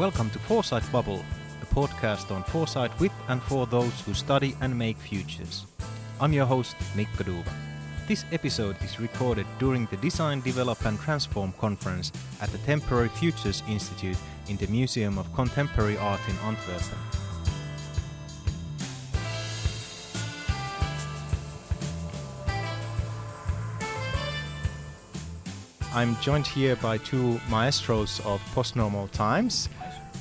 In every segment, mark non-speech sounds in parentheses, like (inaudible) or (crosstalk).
Welcome to Foresight Bubble, a podcast on foresight with and for those who study and make futures. I'm your host, Mikko Dufva. This episode is recorded during the Design, Develop and Transform conference at the Temporary Futures Institute in the Museum of Contemporary Art in Antwerpen. I'm joined here by two maestros of postnormal times.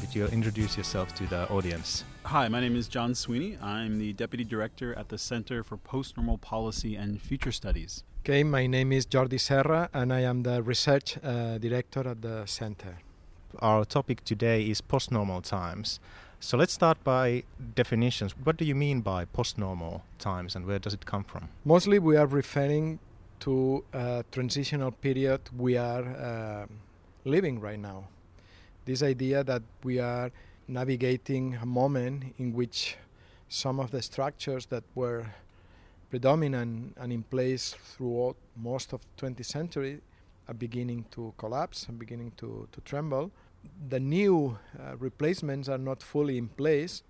Could you introduce yourself to the audience? Hi, my name is John Sweeney. I'm the Deputy Director at the Center for Postnormal Policy and Future Studies. Okay, my name is Jordi Serra and I am the Research uh, Director at the Center. Our topic today is postnormal times. So let's start by definitions. What do you mean by postnormal times and where does it come from? Mostly we are referring to a transitional period we are uh, living right now. This idea that we are navigating a moment in which some of the structures that were predominant and in place throughout most of the 20th century are beginning to collapse and beginning to, to tremble. The new uh, replacements are not fully in place.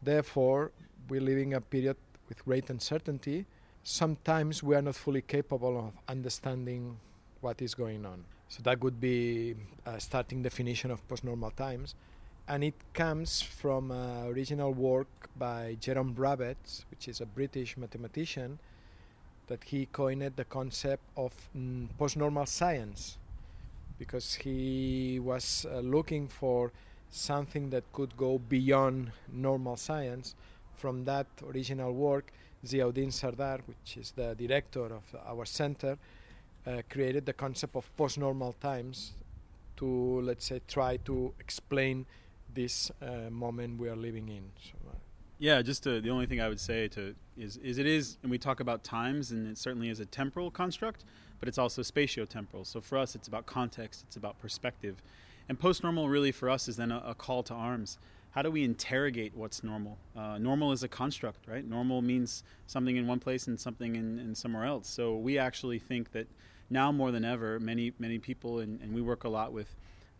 Therefore, we're living a period with great uncertainty sometimes we are not fully capable of understanding what is going on. So that would be a starting definition of post-normal times. And it comes from an original work by Jerome Ravetz, which is a British mathematician, that he coined the concept of mm, postnormal science because he was uh, looking for something that could go beyond normal science. From that original work, Ziauddin Sardar, which is the director of our center, uh, created the concept of post-normal times to, let's say, try to explain this uh, moment we are living in. So, uh, yeah, just to, the only thing I would say to is is it is, and we talk about times, and it certainly is a temporal construct, but it's also spatio-temporal. So for us, it's about context, it's about perspective, and post-normal really for us is then a, a call to arms how do we interrogate what's normal? Uh, normal is a construct, right? Normal means something in one place and something in, in somewhere else. So we actually think that now more than ever, many many people, and, and we work a lot with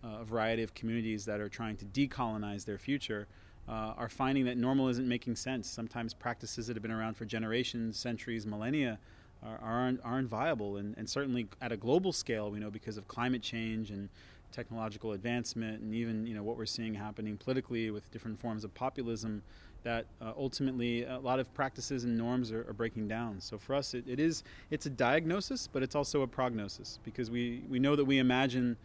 uh, a variety of communities that are trying to decolonize their future. Uh, are finding that normal isn't making sense. Sometimes practices that have been around for generations, centuries, millennia are, aren't, aren't viable. And, and certainly at a global scale, we know because of climate change and technological advancement and even you know what we're seeing happening politically with different forms of populism that uh, ultimately a lot of practices and norms are, are breaking down. So for us it, it is it's a diagnosis but it's also a prognosis because we we know that we imagine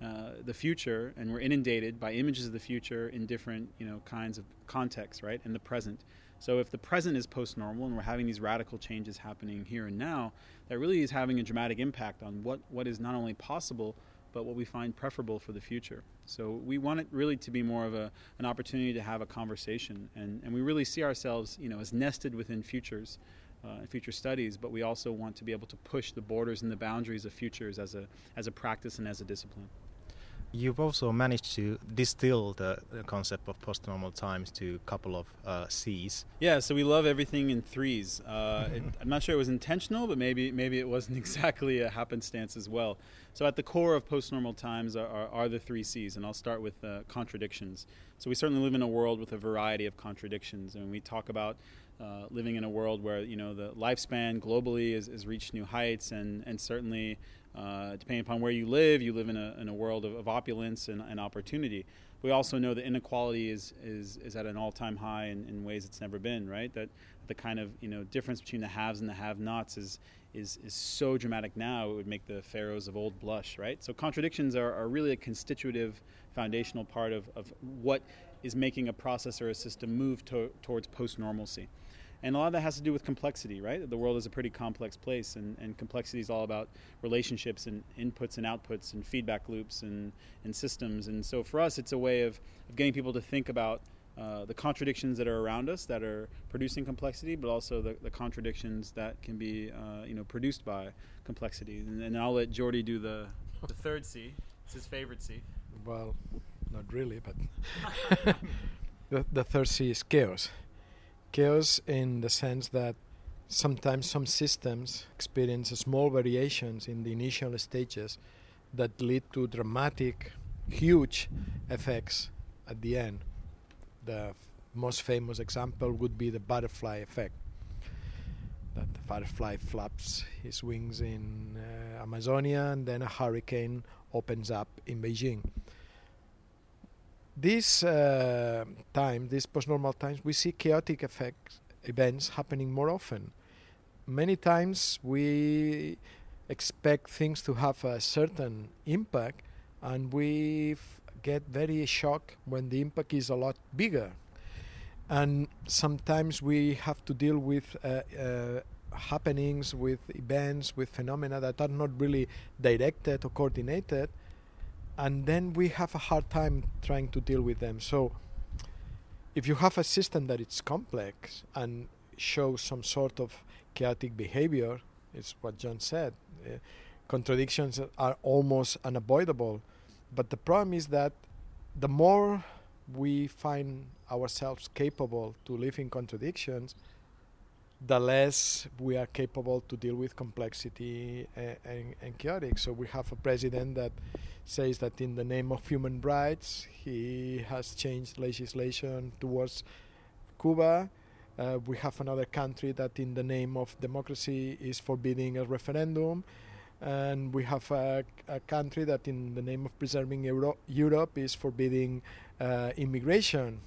uh, the future and we're inundated by images of the future in different you know kinds of contexts right in the present. So if the present is post-normal and we're having these radical changes happening here and now that really is having a dramatic impact on what what is not only possible but what we find preferable for the future. So we want it really to be more of a, an opportunity to have a conversation, and, and we really see ourselves, you know, as nested within futures. Uh, future studies, but we also want to be able to push the borders and the boundaries of futures as a as a practice and as a discipline. You've also managed to distill the, the concept of post-normal times to a couple of uh, C's. Yeah, so we love everything in threes. Uh, it, I'm not sure it was intentional, but maybe maybe it wasn't (laughs) exactly a happenstance as well. So at the core of post-normal times are, are, are the three C's, and I'll start with uh, contradictions. So we certainly live in a world with a variety of contradictions, and we talk about uh, living in a world where you know the lifespan globally has reached new heights, and and certainly uh, depending upon where you live, you live in a, in a world of, of opulence and, and, opportunity. We also know that inequality is, is, is at an all time high in, in, ways it's never been, right? That the kind of you know difference between the haves and the have nots is, is, is so dramatic now, it would make the pharaohs of old blush, right? So contradictions are, are really a constitutive, foundational part of, of what is making a process or a system move to, towards post normalcy. And a lot of that has to do with complexity, right? The world is a pretty complex place, and, and complexity is all about relationships and inputs and outputs and feedback loops and, and systems. And so for us, it's a way of, of getting people to think about uh, the contradictions that are around us that are producing complexity, but also the, the contradictions that can be uh, you know produced by complexity. And, and I'll let Jordi do the, the third C. It's his favorite C. Well, not really, but (laughs) the, the third C is chaos chaos in the sense that sometimes some systems experience small variations in the initial stages that lead to dramatic, huge effects at the end. The most famous example would be the butterfly effect. That the butterfly flaps his wings in uh, Amazonia and then a hurricane opens up in Beijing. This uh, time, these post-normal times, we see chaotic effects events happening more often. Many times we expect things to have a certain impact, and we get very shocked when the impact is a lot bigger. And sometimes we have to deal with uh, uh, happenings, with events, with phenomena that are not really directed or coordinated, and then we have a hard time trying to deal with them. So, if you have a system that is complex and shows some sort of chaotic behavior, it's what John said. Uh, contradictions are almost unavoidable. But the problem is that the more we find ourselves capable to live in contradictions, the less we are capable to deal with complexity and, and, and, chaotic. So we have a president that says that in the name of human rights, he has changed legislation towards Cuba. Uh, we have another country that, in the name of democracy, is forbidding a referendum. And we have a, a country that, in the name of preserving Euro- Europe, is forbidding uh, immigration.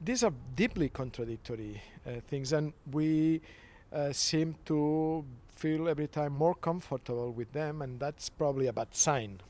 These are deeply contradictory uh, things, and we uh, seem to feel every time more comfortable with them, and that's probably a bad sign.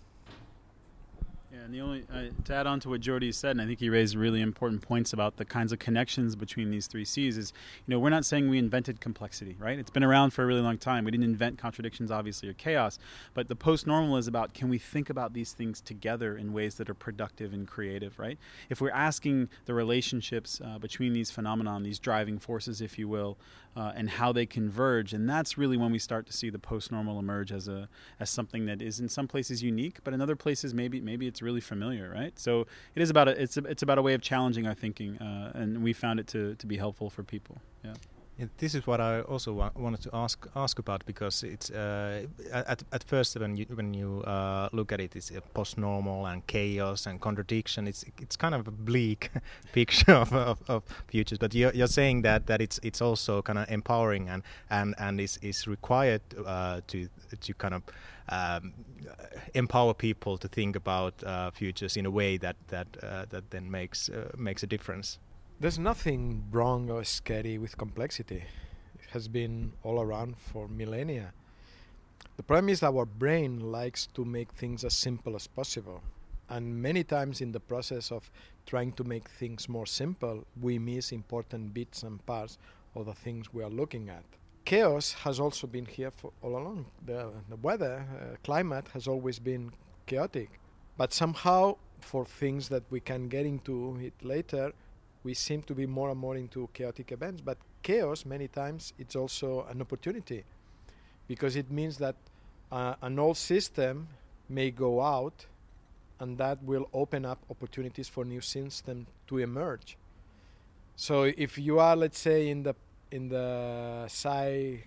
Yeah, and the only uh, to add on to what Jordi said, and I think he raised really important points about the kinds of connections between these three C's. Is you know we're not saying we invented complexity, right? It's been around for a really long time. We didn't invent contradictions, obviously, or chaos. But the post-normal is about can we think about these things together in ways that are productive and creative, right? If we're asking the relationships uh, between these phenomena, these driving forces, if you will, uh, and how they converge, and that's really when we start to see the post-normal emerge as a as something that is in some places unique, but in other places maybe maybe it's really familiar, right? So it is about a, it's a, it's about a way of challenging our thinking, uh, and we found it to, to be helpful for people. Yeah. Yeah, this is what I also wa- wanted to ask ask about because it's uh, at at first when you when you uh, look at it, it's post normal and chaos and contradiction. It's it's kind of a bleak (laughs) picture of, of, of, futures. But you're, you're saying that, that it's it's also kind of empowering and and and is is required uh, to to kind of um, empower people to think about uh, futures in a way that that uh, that then makes uh, makes a difference. There's nothing wrong or scary with complexity. It has been all around for millennia. The problem is our brain likes to make things as simple as possible. And many times in the process of trying to make things more simple, we miss important bits and parts of the things we are looking at. Chaos has also been here for all along. The, the weather, uh, climate has always been chaotic. But somehow, for things that we can get into it later, we seem to be more and more into chaotic events. But chaos, many times, it's also an opportunity because it means that uh, an old system may go out and that will open up opportunities for new systems to emerge. So if you are, let's say, in the in the side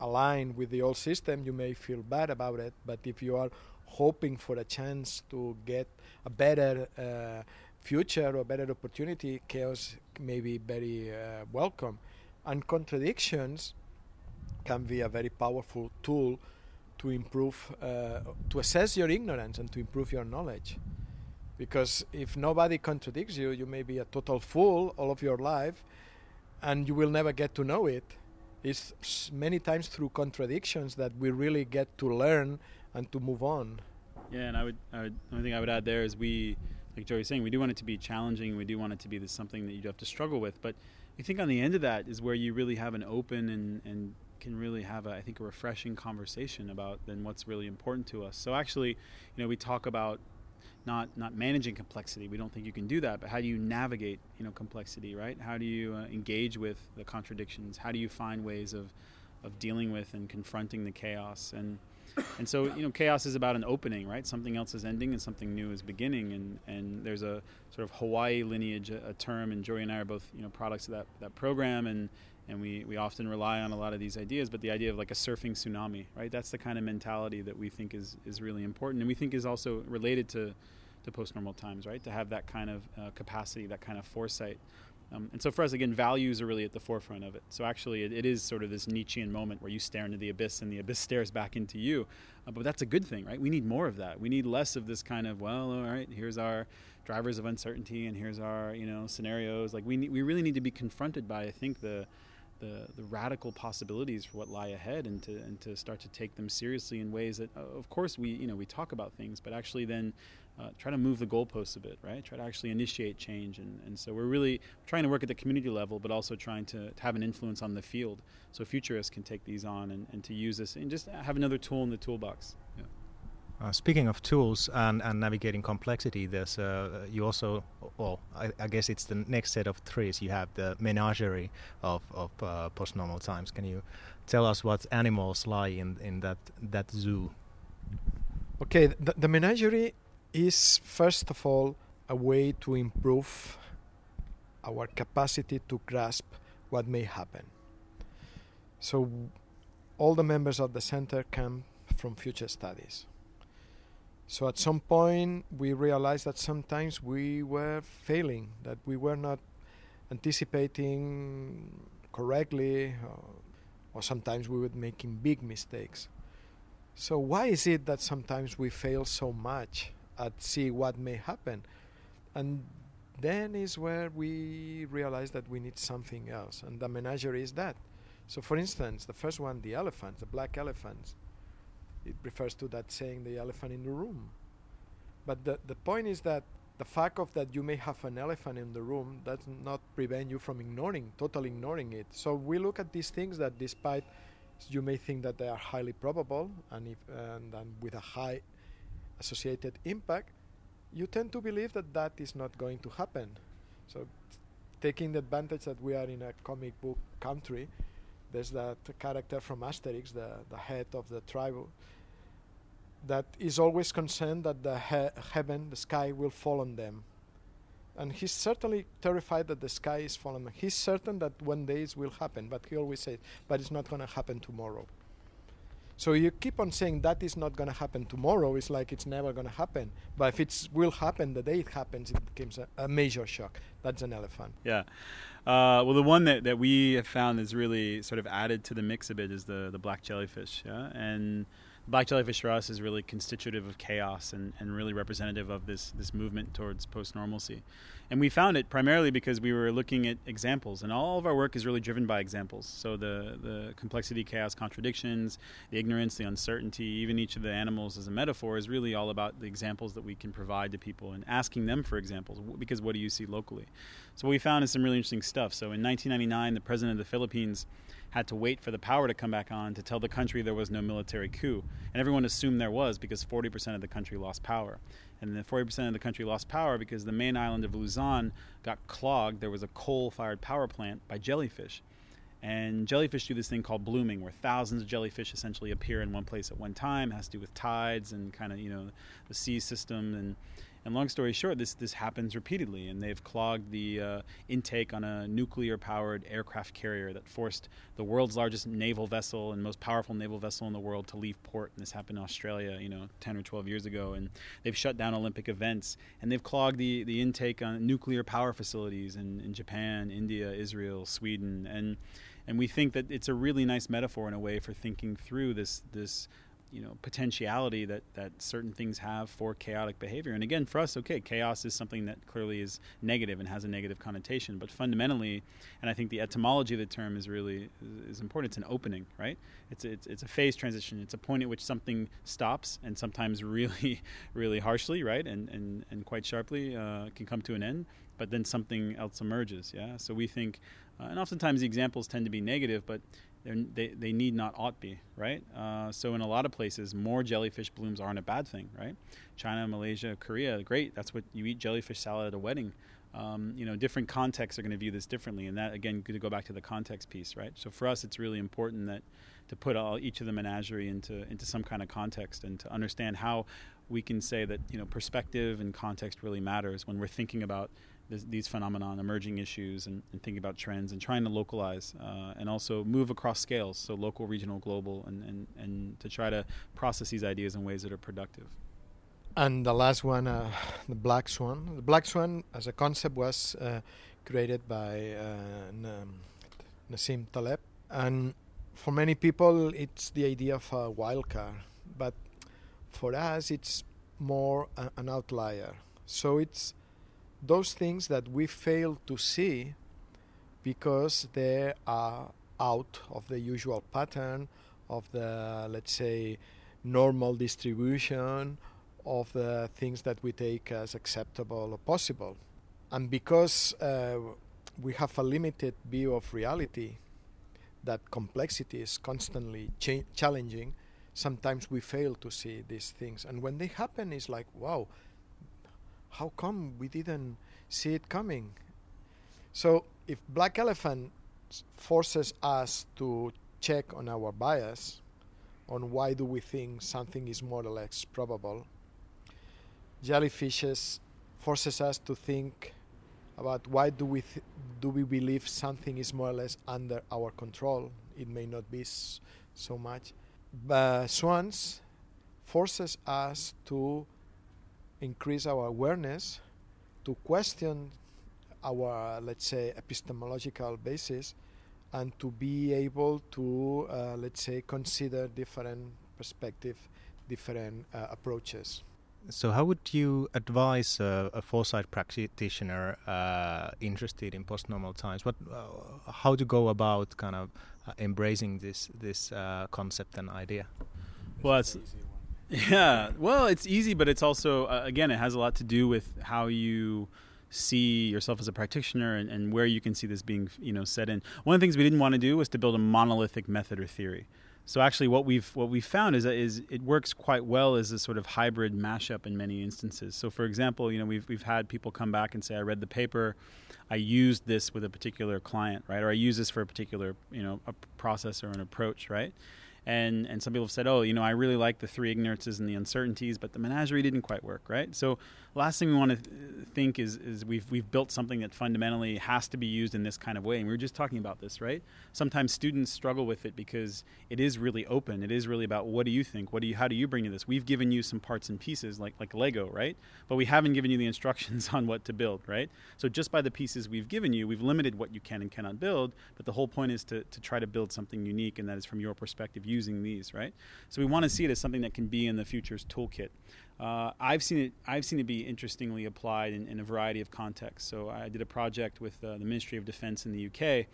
aligned with the old system, you may feel bad about it. But if you are hoping for a chance to get a better uh, future or better opportunity, chaos may be very uh, welcome. And contradictions can be a very powerful tool to improve, uh, to assess your ignorance and to improve your knowledge. Because if nobody contradicts you, you may be a total fool all of your life and you will never get to know it. It's many times through contradictions that we really get to learn and to move on. Yeah, and I would, I would, the only thing I would add there is we, like Joey was saying, we do want it to be challenging. We do want it to be this something that you have to struggle with. But I think on the end of that is where you really have an open and, and can really have, a, I think, a refreshing conversation about then what's really important to us. So actually, you know, we talk about not not managing complexity. We don't think you can do that. But how do you navigate, you know, complexity, right? How do you uh, engage with the contradictions? How do you find ways of of dealing with and confronting the chaos and and so you know chaos is about an opening right something else is ending and something new is beginning and and there's a sort of hawaii lineage a, a term and joey and i are both you know products of that that program and and we we often rely on a lot of these ideas but the idea of like a surfing tsunami right that's the kind of mentality that we think is is really important and we think is also related to to post-normal times, right? To have that kind of uh, capacity, that kind of foresight. Um, and so for us, again, values are really at the forefront of it. So actually, it, it is sort of this Nietzschean moment where you stare into the abyss and the abyss (laughs) stares back into you. Uh, but that's a good thing, right? We need more of that. We need less of this kind of, well, all right, here's our drivers of uncertainty and here's our, you know, scenarios. Like we, need, we really need to be confronted by, I think, the, the, the radical possibilities for what lie ahead and to, and to start to take them seriously in ways that, uh, of course, we, you know, we talk about things, but actually then uh, try to move the goalposts a bit, right? Try to actually initiate change. And, and so we're really trying to work at the community level, but also trying to, to have an influence on the field so futurists can take these on and, and to use this and just have another tool in the toolbox. Uh, speaking of tools and, and navigating complexity, there's uh, you also, well, I, I, guess it's the next set of trees. You have the menagerie of, of uh, post-normal times. Can you tell us what animals lie in, in that, that zoo? Okay, the, the menagerie is first of all a way to improve our capacity to grasp what may happen. So, all the members of the center come from future studies. So, at some point, we realized that sometimes we were failing, that we were not anticipating correctly, or, or sometimes we were making big mistakes. So, why is it that sometimes we fail so much? at see what may happen. And then is where we realize that we need something else. And the menagerie is that. So, for instance, the first one, the elephants, the black elephants, it refers to that saying, the elephant in the room. But the, the point is that the fact of that you may have an elephant in the room does not prevent you from ignoring, totally ignoring it. So we look at these things that despite you may think that they are highly probable and, if, and, and with a high associated impact, you tend to believe that that is not going to happen. So, taking the advantage that we are in a comic book country, there's that character from Asterix, the, the head of the tribe, that is always concerned that the he- heaven, the sky, will fall on them. And he's certainly terrified that the sky is falling. He's certain that one day it will happen, but he always says, but it's not going to happen tomorrow. So you keep on saying that is not going to happen tomorrow. It's like it's never going to happen. But if it will happen the day it happens, it becomes a, a major shock. That's an elephant. Yeah. Uh, well, the one that, that we have found is really sort of added to the mix a bit is the, the black jellyfish. Yeah. And black jellyfish for us is really constitutive of chaos and, and really representative of this, this movement towards post normalcy. And we found it primarily because we were looking at examples, and all of our work is really driven by examples. So the, the complexity, chaos, contradictions, the ignorance, the uncertainty, even each of the animals as a metaphor is really all about the examples that we can provide to people and asking them for examples, because what do you see locally? So what we found is some really interesting stuff. So in 1999, the president of the Philippines had to wait for the power to come back on to tell the country there was no military coup. And everyone assumed there was because 40% of the country lost power and then 40% of the country lost power because the main island of Luzon got clogged. There was a coal fired power plant by jellyfish. And jellyfish do this thing called blooming, where thousands of jellyfish essentially appear in one place at one time. It has to do with tides and kind of, you know, the sea system. And and long story short, this this happens repeatedly, and they've clogged the uh, intake on a nuclear-powered aircraft carrier that forced the world's largest naval vessel and most powerful naval vessel in the world to leave port. And this happened in Australia, you know, 10 or 12 years ago, and they've shut down Olympic events, and they've clogged the the intake on nuclear power facilities in, in Japan, India, Israel, Sweden, and and we think that it's a really nice metaphor in a way for thinking through this this you know potentiality that that certain things have for chaotic behavior. And again for us okay chaos is something that clearly is negative and has a negative connotation. But fundamentally and i think the etymology of the term is really is important it's an opening right? It's it's, it's a phase transition. It's a point at which something stops and sometimes (laughs) really really harshly right? And and and quite sharply uh, can come to an end but then something else emerges yeah? So we think uh, and oftentimes the examples tend to be negative but they, they need not ought be, right? Uh, so in a lot of places, more jellyfish blooms aren't a bad thing, right? China, Malaysia, Korea, great. That's what you eat jellyfish salad at a wedding. Um, you know, different contexts are going to view this differently, and that again, to go back to the context piece, right? So for us, it's really important that to put all, each of the menagerie into into some kind of context and to understand how we can say that you know perspective and context really matters when we're thinking about this, these phenomenon, emerging issues, and, and, thinking about trends, and trying to localize uh, and also move across scales, so local, regional, global, and, and, and to try to process these ideas in ways that are productive. And the last one, uh, the black swan. The black swan, as a concept, was uh, created by uh, Nassim Taleb, and for many people, it's the idea of a wild card, but for us, it's more a, an outlier. So it's those things that we fail to see because they are out of the usual pattern of the, let's say, normal distribution of the things that we take as acceptable or possible. And because uh, we have a limited view of reality, that complexity is constantly cha- challenging, sometimes we fail to see these things. And when they happen, it's like, wow, how come we didn't see it coming? So if Black Elephant forces us to check on our bias, on why do we think something is more or less probable, jellyfishes forces us to think about why do we th- do we believe something is more or less under our control. It may not be s- so much. But swans forces us to increase our awareness, to question our, let's say, epistemological basis, and to be able to, uh, let's say, consider different perspectives, different uh, approaches. So, how would you advise a, a foresight practitioner uh, interested in post-normal times? What, uh, how to go about kind of uh, embracing this this uh, concept and idea? Well, it's yeah. Well, it's easy, but it's also uh, again, it has a lot to do with how you see yourself as a practitioner and, and where you can see this being you know set in. One of the things we didn't want to do was to build a monolithic method or theory. So actually, what we've what we've found is that is it works quite well as a sort of hybrid mashup in many instances. So for example, you know we've we've had people come back and say, I read the paper, I used this with a particular client, right, or I use this for a particular you know a process or an approach, right and and some people have said, oh, you know, I really like the three ignorances and the uncertainties, but the menagerie didn't quite work, right? So, last thing we want to th- think is is we've we've built something that fundamentally has to be used in this kind of way, and we were just talking about this, right? Sometimes students struggle with it because it is really open. It is really about what do you think? What do you how do you bring to this? We've given you some parts and pieces like like Lego, right? But we haven't given you the instructions (laughs) on what to build, right? So just by the pieces we've given you, we've limited what you can and cannot build. But the whole point is to to try to build something unique, and that is from your perspective using these, right? So we want to see it as something that can be in the future's toolkit. Uh, I've seen it. I've seen it be interestingly applied in, in a variety of contexts. So I did a project with uh, the Ministry of Defense in the UK,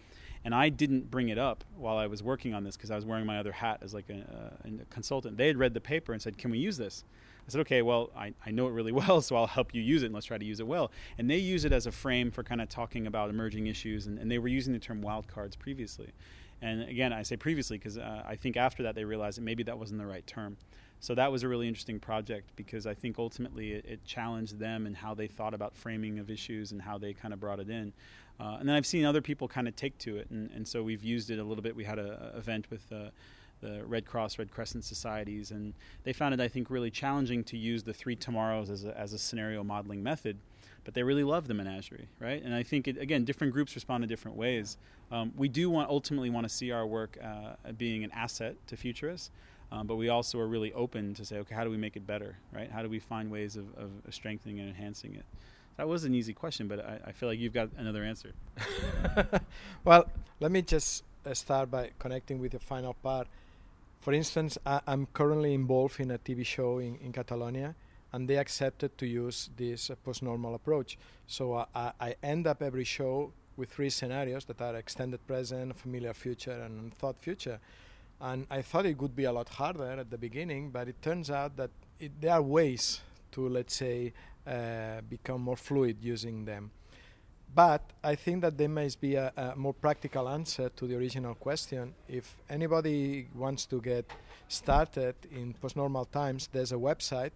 and I didn't bring it up while I was working on this because I was wearing my other hat as like a, uh, a, consultant. They had read the paper and said, "Can we use this?" I said, "Okay, well, I, I know it really (laughs) well, so I'll help you use it, and let's try to use it well." And they use it as a frame for kind of talking about emerging issues, and, and they were using the term wildcards previously. And again, I say previously because uh, I think after that they realized that maybe that wasn't the right term. So that was a really interesting project because I think ultimately it, it challenged them and how they thought about framing of issues and how they kind of brought it in. Uh, and then I've seen other people kind of take to it, and, and so we've used it a little bit. We had an event with uh, the Red Cross, Red Crescent societies, and they found it, I think, really challenging to use the three tomorrows as a, as a scenario modeling method but they really love the menagerie, right? And I think it, again, different groups respond in different ways. Um, we do want ultimately want to see our work uh, being an asset to futurists, um, but we also are really open to say, okay, how do we make it better, right? How do we find ways of, of strengthening and enhancing it? That was an easy question, but I, I feel like you've got another answer. (laughs) well, let me just uh, start by connecting with the final part. For instance, I, am currently involved in a TV show in, in Catalonia and they accepted to use this uh, post-normal approach. So uh, I, end up every show with three scenarios that are extended present, familiar future, and thought future. And I thought it would be a lot harder at the beginning, but it turns out that it, there are ways to, let's say, uh, become more fluid using them. But I think that there must be a, a more practical answer to the original question. If anybody wants to get started in post-normal times, there's a website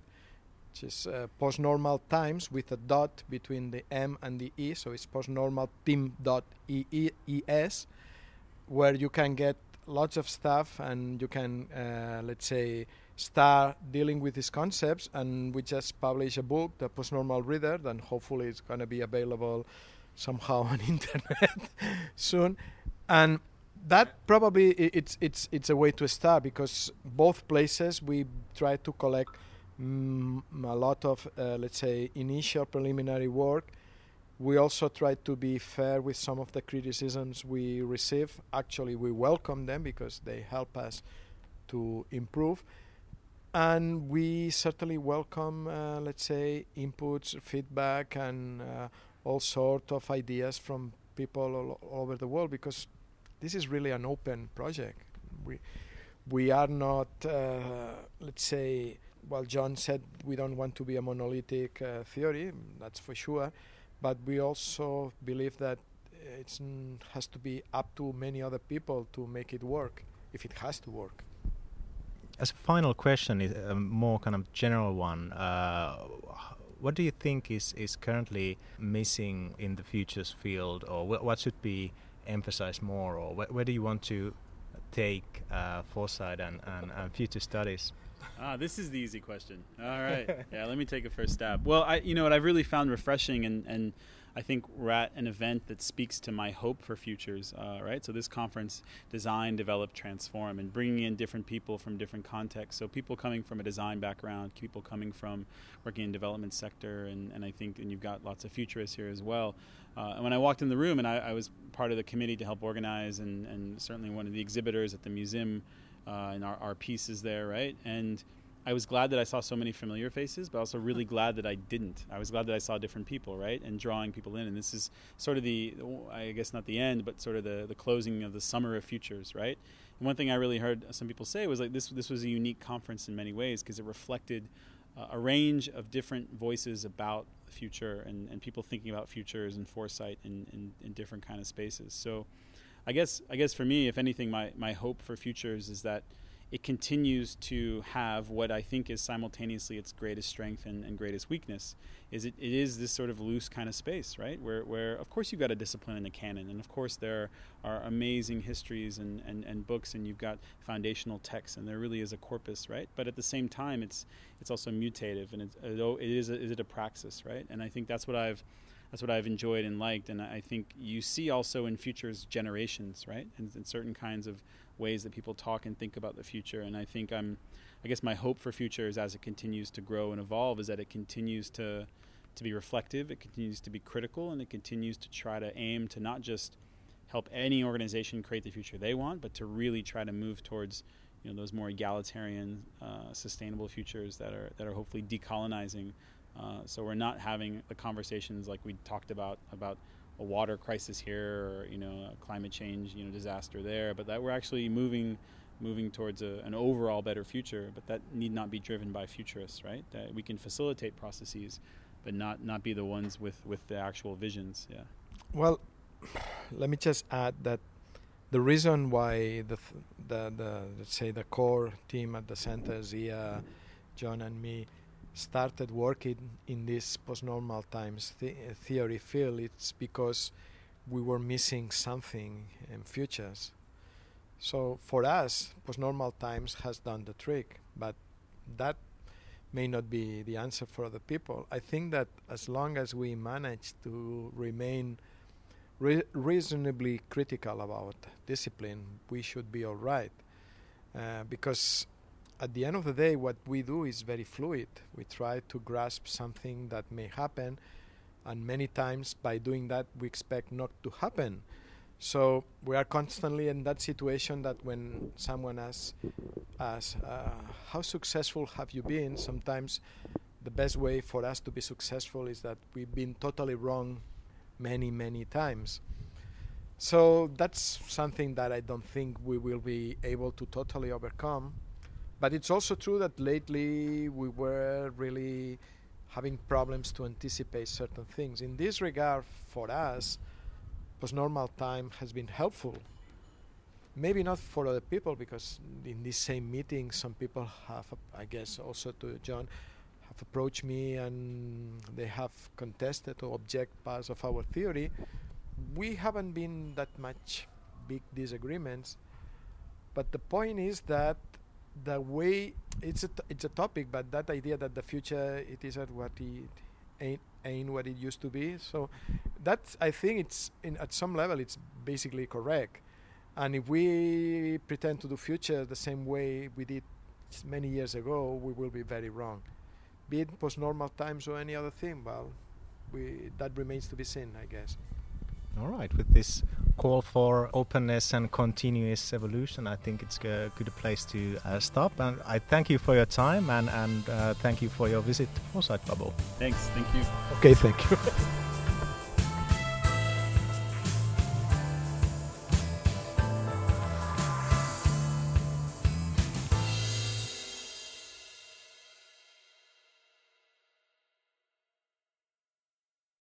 which is uh, postnormal times with a dot between the M and the E, so it's postnormal team.es, where you can get lots of stuff and you can, uh, let's say, start dealing with these concepts. And we just publish a book, The Postnormal Reader, and hopefully it's going to be available somehow (laughs) on internet (laughs) soon. And that probably it's it's it's a way to start because both places we try to collect mm, a lot of, uh, let's say, initial preliminary work. We also try to be fair with some of the criticisms we receive. Actually, we welcome them because they help us to improve. And we certainly welcome, uh, let's say, inputs, feedback, and uh, all sorts of ideas from people all, all over the world because this is really an open project. We we are not, uh, let's say, well, John said we don't want to be a monolithic uh, theory, that's for sure, but we also believe that it has to be up to many other people to make it work, if it has to work. As a final question, is a more kind of general one. Uh, what do you think is, is currently missing in the futures field, or wh- what should be emphasized more, or wh- where do you want to take uh, foresight and, and, and future studies? Ah, this is the easy question. All right. (laughs) yeah, let me take a first stab. Well, I, you know what I've really found refreshing, and, and I think we're at an event that speaks to my hope for futures, uh, right? So this conference, design, develop, transform, and bringing in different people from different contexts. So people coming from a design background, people coming from working in development sector, and, and I think, and you've got lots of futurists here as well. Uh, and when I walked in the room, and I, I, was part of the committee to help organize, and, and certainly one of the exhibitors at the museum, uh, and our, our pieces there, right? And I was glad that I saw so many familiar faces, but also really glad that I didn't. I was glad that I saw different people, right, and drawing people in. And this is sort of the, I guess not the end, but sort of the, the closing of the summer of futures, right? And one thing I really heard some people say was like this this was a unique conference in many ways because it reflected uh, a range of different voices about the future and, and people thinking about futures and foresight in, in, in different kind of spaces. So, I guess I guess for me, if anything, my my hope for futures is that it continues to have what I think is simultaneously its greatest strength and, and, greatest weakness. Is it, it is this sort of loose kind of space, right? Where, where of course you've got a discipline in the canon, and of course there are amazing histories and, and, and books, and you've got foundational texts, and there really is a corpus, right? But at the same time, it's it's also mutative, and it's, it is a, is it a praxis, right? And I think that's what I've that's what I've enjoyed and liked, and I think you see also in futures generations, right? And, and certain kinds of ways that people talk and think about the future. And I think I'm, I guess my hope for future is as it continues to grow and evolve, is that it continues to to be reflective, it continues to be critical, and it continues to try to aim to not just help any organization create the future they want, but to really try to move towards you know those more egalitarian, uh, sustainable futures that are that are hopefully decolonizing. Uh, so we're not having the conversations like we talked about about a water crisis here or you know climate change you know disaster there, but that we're actually moving moving towards a, an overall better future. But that need not be driven by futurists, right? That we can facilitate processes, but not not be the ones with with the actual visions. Yeah. Well, let me just add that the reason why the the, the let's say the core team at the center, Zia, John, and me started working in this post-normal times th- theory field, it's because we were missing something in futures. So for us, post-normal times has done the trick, but that may not be the answer for other people. I think that as long as we manage to remain re- reasonably critical about discipline, we should be all right. Uh, because at the end of the day, what we do is very fluid. We try to grasp something that may happen, and many times by doing that, we expect not to happen. So we are constantly in that situation that when someone asks us, uh, How successful have you been? sometimes the best way for us to be successful is that we've been totally wrong many, many times. So that's something that I don't think we will be able to totally overcome but it's also true that lately we were really having problems to anticipate certain things. In this regard, for us, post-normal time has been helpful. Maybe not for other people, because in this same meeting, some people have, I guess, also to John, have approached me and they have contested or object parts of our theory. We haven't been that much big disagreements, but the point is that the way it's a t- it's a topic, but that idea that the future it isn't what it ain't ain't what it used to be. So that's I think it's in at some level it's basically correct. And if we pretend to do future the same way we did many years ago, we will be very wrong. be it post-normal times or any other thing, well, we that remains to be seen, I guess. All right, with this call for openness and continuous evolution, I think it's a good place to uh, stop. And I thank you for your time and, and uh, thank you for your visit to Foresight Bubble. Thanks. Thank you. Okay, thank you. (laughs)